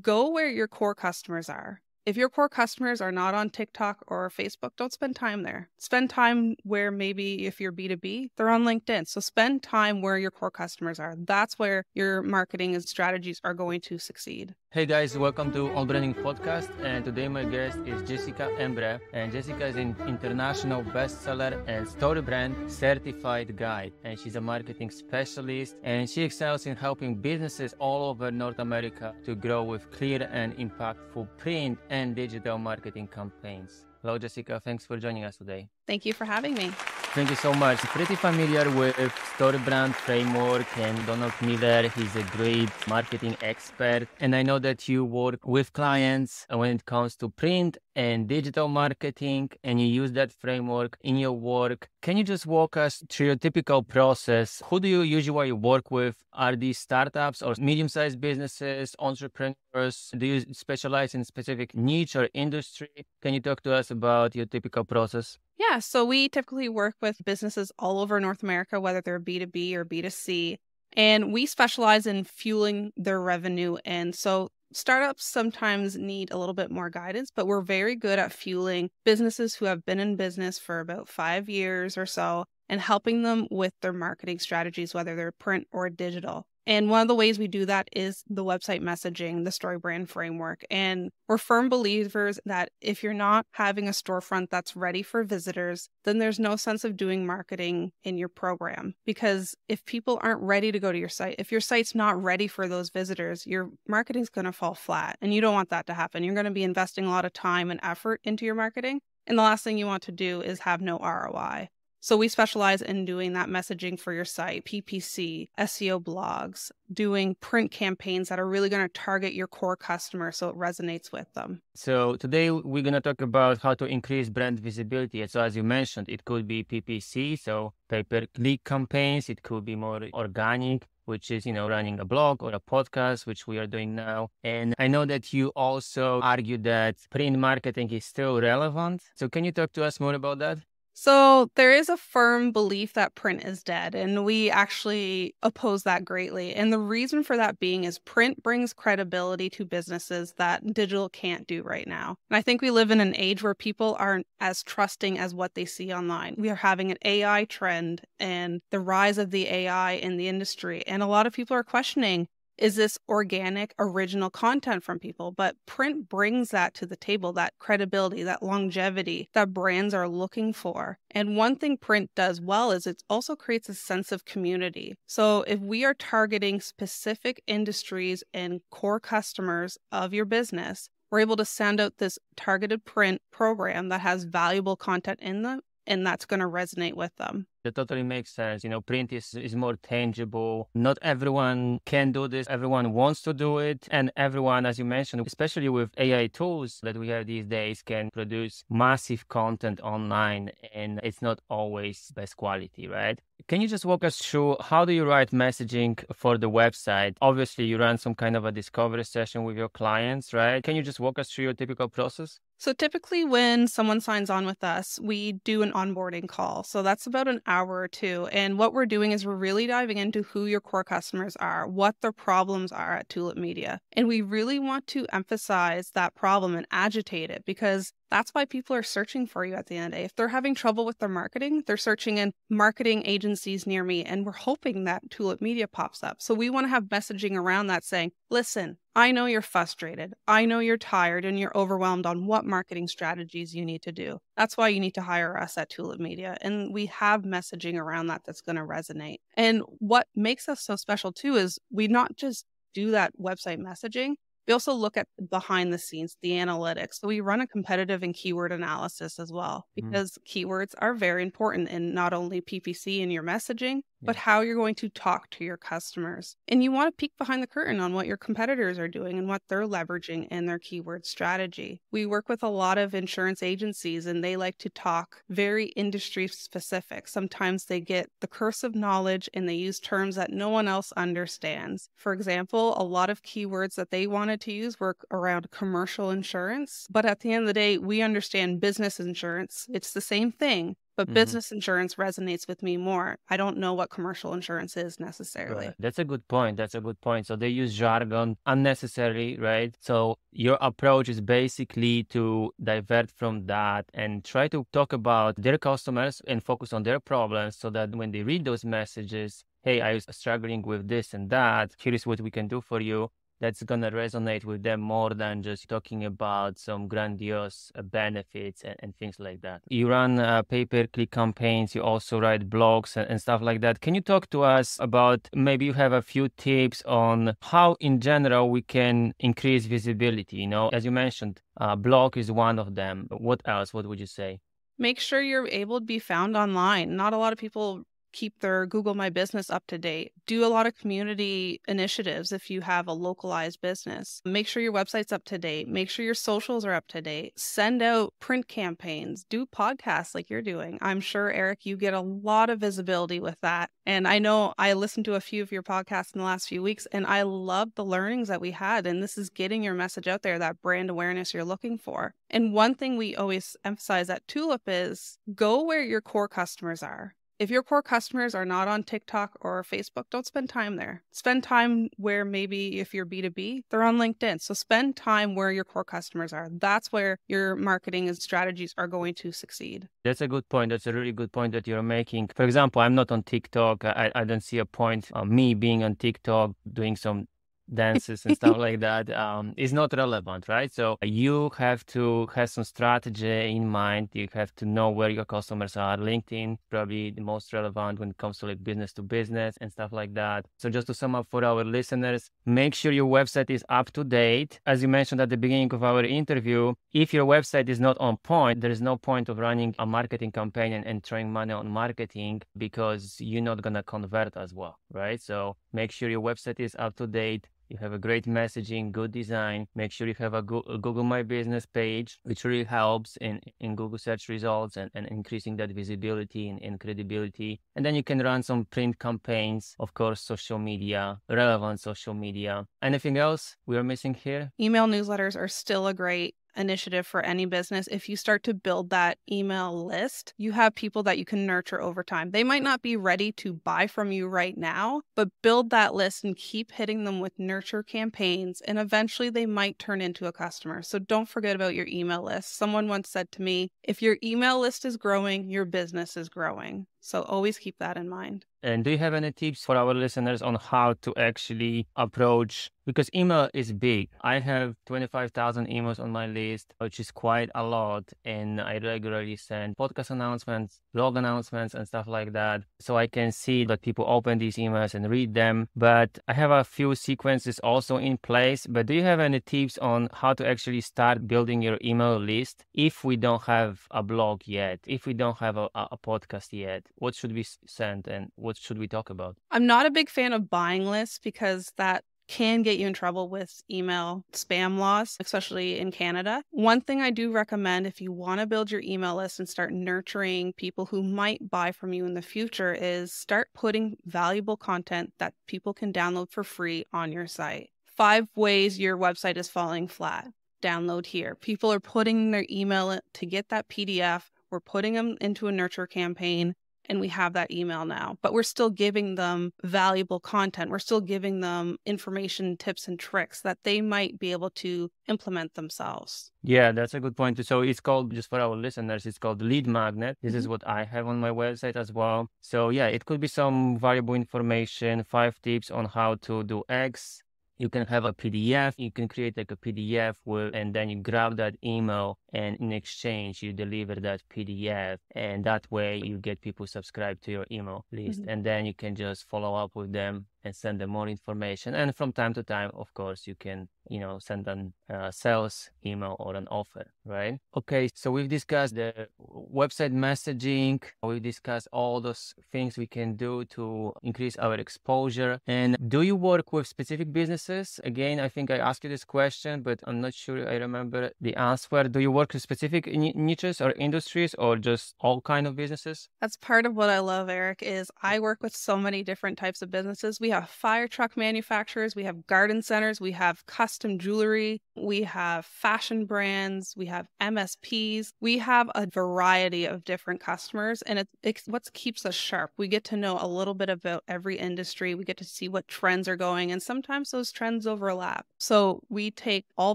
go where your core customers are. If your core customers are not on TikTok or Facebook, don't spend time there. Spend time where maybe if you're B2B, they're on LinkedIn. So spend time where your core customers are. That's where your marketing and strategies are going to succeed. Hey guys, welcome to On Branding Podcast. And today my guest is Jessica Embree. And Jessica is an international bestseller and StoryBrand certified guide. And she's a marketing specialist and she excels in helping businesses all over North America to grow with clear and impactful print digital marketing campaigns. Hello, Jessica. Thanks for joining us today. Thank you for having me. Thank you so much. Pretty familiar with StoryBrand framework and Donald Miller. He's a great marketing expert. And I know that you work with clients when it comes to print and digital marketing and you use that framework in your work. Can you just walk us through your typical process? Who do you usually work with? Are these startups or medium-sized businesses, entrepreneurs? Do you specialize in specific niche or industry? Can you talk to us about your typical process? Yeah, so we typically work with businesses all over North America, whether they're B2B or B2C, and we specialize in fueling their revenue. And so startups sometimes need a little bit more guidance, but we're very good at fueling businesses who have been in business for about five years or so and helping them with their marketing strategies, whether they're print or digital. And one of the ways we do that is the website messaging, the StoryBrand framework. And we're firm believers that if you're not having a storefront that's ready for visitors, then there's no sense of doing marketing in your program. Because if people aren't ready to go to your site, if your site's not ready for those visitors, your marketing's going to fall flat. And you don't want that to happen. You're going to be investing a lot of time and effort into your marketing. And the last thing you want to do is have no ROI. So we specialize in doing that messaging for your site, PPC, SEO blogs, doing print campaigns that are really going to target your core customer so it resonates with them. So today we're going to talk about how to increase brand visibility. So as you mentioned, it could be PPC, so pay-per-click campaigns, it could be more organic which is, you know, running a blog or a podcast, which we are doing now. And I know that you also argue that print marketing is still relevant. So can you talk to us more about that? So there is a firm belief that print is dead, and we actually oppose that greatly. And the reason for that being is print brings credibility to businesses that digital can't do right now. And I think we live in an age where people aren't as trusting as what they see online. We are having an AI trend and the rise of the AI in the industry, and a lot of people are questioning is this organic, original content from people. But print brings that to the table that credibility, that longevity that brands are looking for. And one thing print does well is it also creates a sense of community. So if we are targeting specific industries and core customers of your business, we're able to send out this targeted print program that has valuable content in them and that's going to resonate with them. That totally makes sense. You know, print is, is more tangible. Not everyone can do this. Everyone wants to do it. And everyone, as you mentioned, especially with AI tools that we have these days, can produce massive content online and it's not always best quality, right? Can you just walk us through how do you write messaging for the website? Obviously, you run some kind of a discovery session with your clients, right? Can you just walk us through your typical process? So typically when someone signs on with us, we do an onboarding call. So that's about an hour or two. And what we're doing is we're really diving into who your core customers are, what their problems are at Tulip Media. And we really want to emphasize that problem and agitate it because that's why people are searching for you at the end of the day. If they're having trouble with their marketing, they're searching in marketing agencies near me, and we're hoping that Tulip Media pops up. So we want to have messaging around that saying, listen, I know you're frustrated. I know you're tired and you're overwhelmed on what marketing strategies you need to do. That's why you need to hire us at Tulip Media. And we have messaging around that that's going to resonate. And what makes us so special too is we not just do that website messaging, we also look at behind the scenes, the analytics. So we run a competitive and keyword analysis as well, mm-hmm. because mm-hmm. keywords are very important in not only PPC in your messaging, but how you're going to talk to your customers. And you want to peek behind the curtain on what your competitors are doing and what they're leveraging in their keyword strategy. We work with a lot of insurance agencies and they like to talk very industry specific. Sometimes they get the curse of knowledge and they use terms that no one else understands. For example, a lot of keywords that they wanted to use were around commercial insurance. But at the end of the day, we understand business insurance. It's the same thing but mm-hmm. business insurance resonates with me more. I don't know what commercial insurance is necessarily. Right. That's a good point. That's a good point. So they use jargon unnecessarily, right? So your approach is basically to divert from that and try to talk about their customers and focus on their problems so that when they read those messages, hey, I was struggling with this and that. Here is what we can do for you that's going to resonate with them more than just talking about some grandiose uh, benefits and, and, things like that. You run uh, pay per click campaigns, you also write blogs and, and, stuff like that. Can you talk to us about maybe you have a few tips on how, in general, we can increase visibility? You know, as you mentioned, uh, blog is one of them. What else? What would you say? Make sure you're able to be found online. Not a lot of people keep their Google My Business up to date. Do a lot of community initiatives if you have a localized business. Make sure your website's up to date. Make sure your socials are up to date. Send out print campaigns. Do podcasts like you're doing. I'm sure, Eric, you get a lot of visibility with that. And I know I listened to a few of your podcasts in the last few weeks and I love the learnings that we had. And this is getting your message out there, that brand awareness you're looking for. And one thing we always emphasize at Tulip is go where your core customers are if your core customers are not on TikTok or Facebook, don't spend time there. Spend time where maybe if you're B2B, they're on LinkedIn. So spend time where your core customers are. That's where your marketing and strategies are going to succeed. That's a good point. That's a really good point that you're making. For example, I'm not on TikTok. I, I don't see a point of me being on TikTok doing some dances and stuff like that um, is not relevant, right? So you have to have some strategy in mind. You have to know where your customers are. LinkedIn probably the most relevant when it comes to like business to business and stuff like that. So just to sum up for our listeners, make sure your website is up to date. As you mentioned at the beginning of our interview, if your website is not on point, there is no point of running a marketing campaign and, and throwing money on marketing because you're not gonna convert as well, right? So make sure your website is up to date you have a great messaging, good design. Make sure you have a, Google My Business page, which really helps in, in Google search results and, and increasing that visibility and, and credibility. And then you can run some print campaigns, of course, social media, relevant social media. Anything else we are missing here? Email newsletters are still a great initiative for any business, if you start to build that email list, you have people that you can nurture over time. They might not be ready to buy from you right now, but build that list and keep hitting them with nurture campaigns, and eventually they might turn into a customer. So don't forget about your email list. Someone once said to me, if your email list is growing, your business is growing. So always keep that in mind. And do you have any tips for our listeners on how to actually approach? Because email is big. I have 25,000 emails on my list, which is quite a lot. And I regularly send podcast announcements, blog announcements, and stuff like that. So I can see that people open these emails and read them. But I have a few sequences also in place. But do you have any tips on how to actually start building your email list if we don't have a blog yet, if we don't have a, a podcast yet? What should we send and what should we talk about? I'm not a big fan of buying lists because that can get you in trouble with email spam laws, especially in Canada. One thing I do recommend if you want to build your email list and start nurturing people who might buy from you in the future is start putting valuable content that people can download for free on your site. Five ways your website is falling flat. Download here. People are putting their email to get that PDF. We're putting them into a nurture campaign and we have that email now, but we're still giving them valuable content. We're still giving them information, tips, and tricks that they might be able to implement themselves. Yeah, that's a good point. So it's called, just for our listeners, it's called Lead Magnet. This mm-hmm. is what I have on my website as well. So yeah, it could be some valuable information, five tips on how to do X, you can have a PDF. You can create like a PDF with, and then you grab that email and in exchange you deliver that PDF. And that way you get people subscribed to your email list. Mm-hmm. And then you can just follow up with them and send them more information. And from time to time, of course, you can, you know, send them uh, a sales email or an offer, right? Okay, so we've discussed the website messaging. We've discussed all those things we can do to increase our exposure. And do you work with specific businesses? Again, I think I asked you this question, but I'm not sure I remember the answer. Do you work with specific niches or industries or just all kind of businesses? That's part of what I love, Eric, is I work with so many different types of businesses. We have fire truck manufacturers, we have garden centers, we have customers custom jewelry, we have fashion brands, we have MSPs, we have a variety of different customers, and it's, it's what keeps us sharp. We get to know a little bit about every industry, we get to see what trends are going, and sometimes those trends overlap. So we take all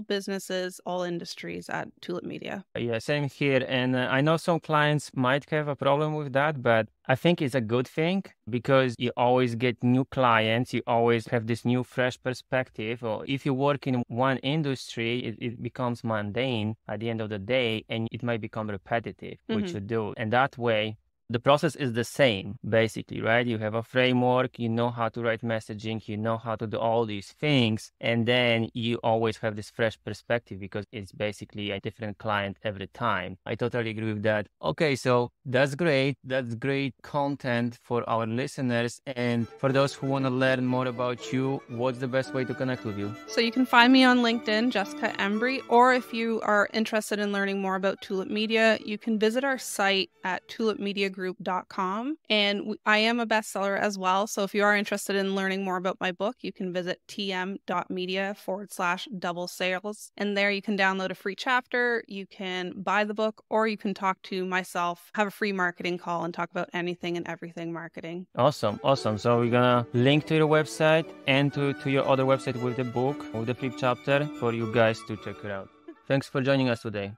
businesses, all industries at Tulip Media. Yeah, same here. And uh, I know some clients might have a problem with that, but I think it's a good thing because you always get new clients, you always have this new fresh perspective. Or if you work in one industry, it, it becomes mundane at the end of the day and it might become repetitive, mm-hmm. which you do. And that way, the process is the same basically right? You have a framework you know how to write messaging you know how to do all these things and then you always have this fresh perspective because it's basically a different client every time. I totally agree with that. Okay so that's great. That's great content for our listeners. And for those who want to learn more about you what's the best way to connect with you? So you can find me on linkedin jessica embree or if you are interested in learning more about tulip media you can visit our site at tulipmedia group.com. And I am a bestseller as well. So if you are interested in learning more about my book, you can visit tm.media forward slash double sales. And there you can download a free chapter, you can buy the book, or you can talk to myself, have a free marketing call, and talk about anything and everything marketing. Awesome. Awesome. So we're going to link to your website and to, to your other website with the book, with the free chapter for you guys to check it out. Thanks for joining us today.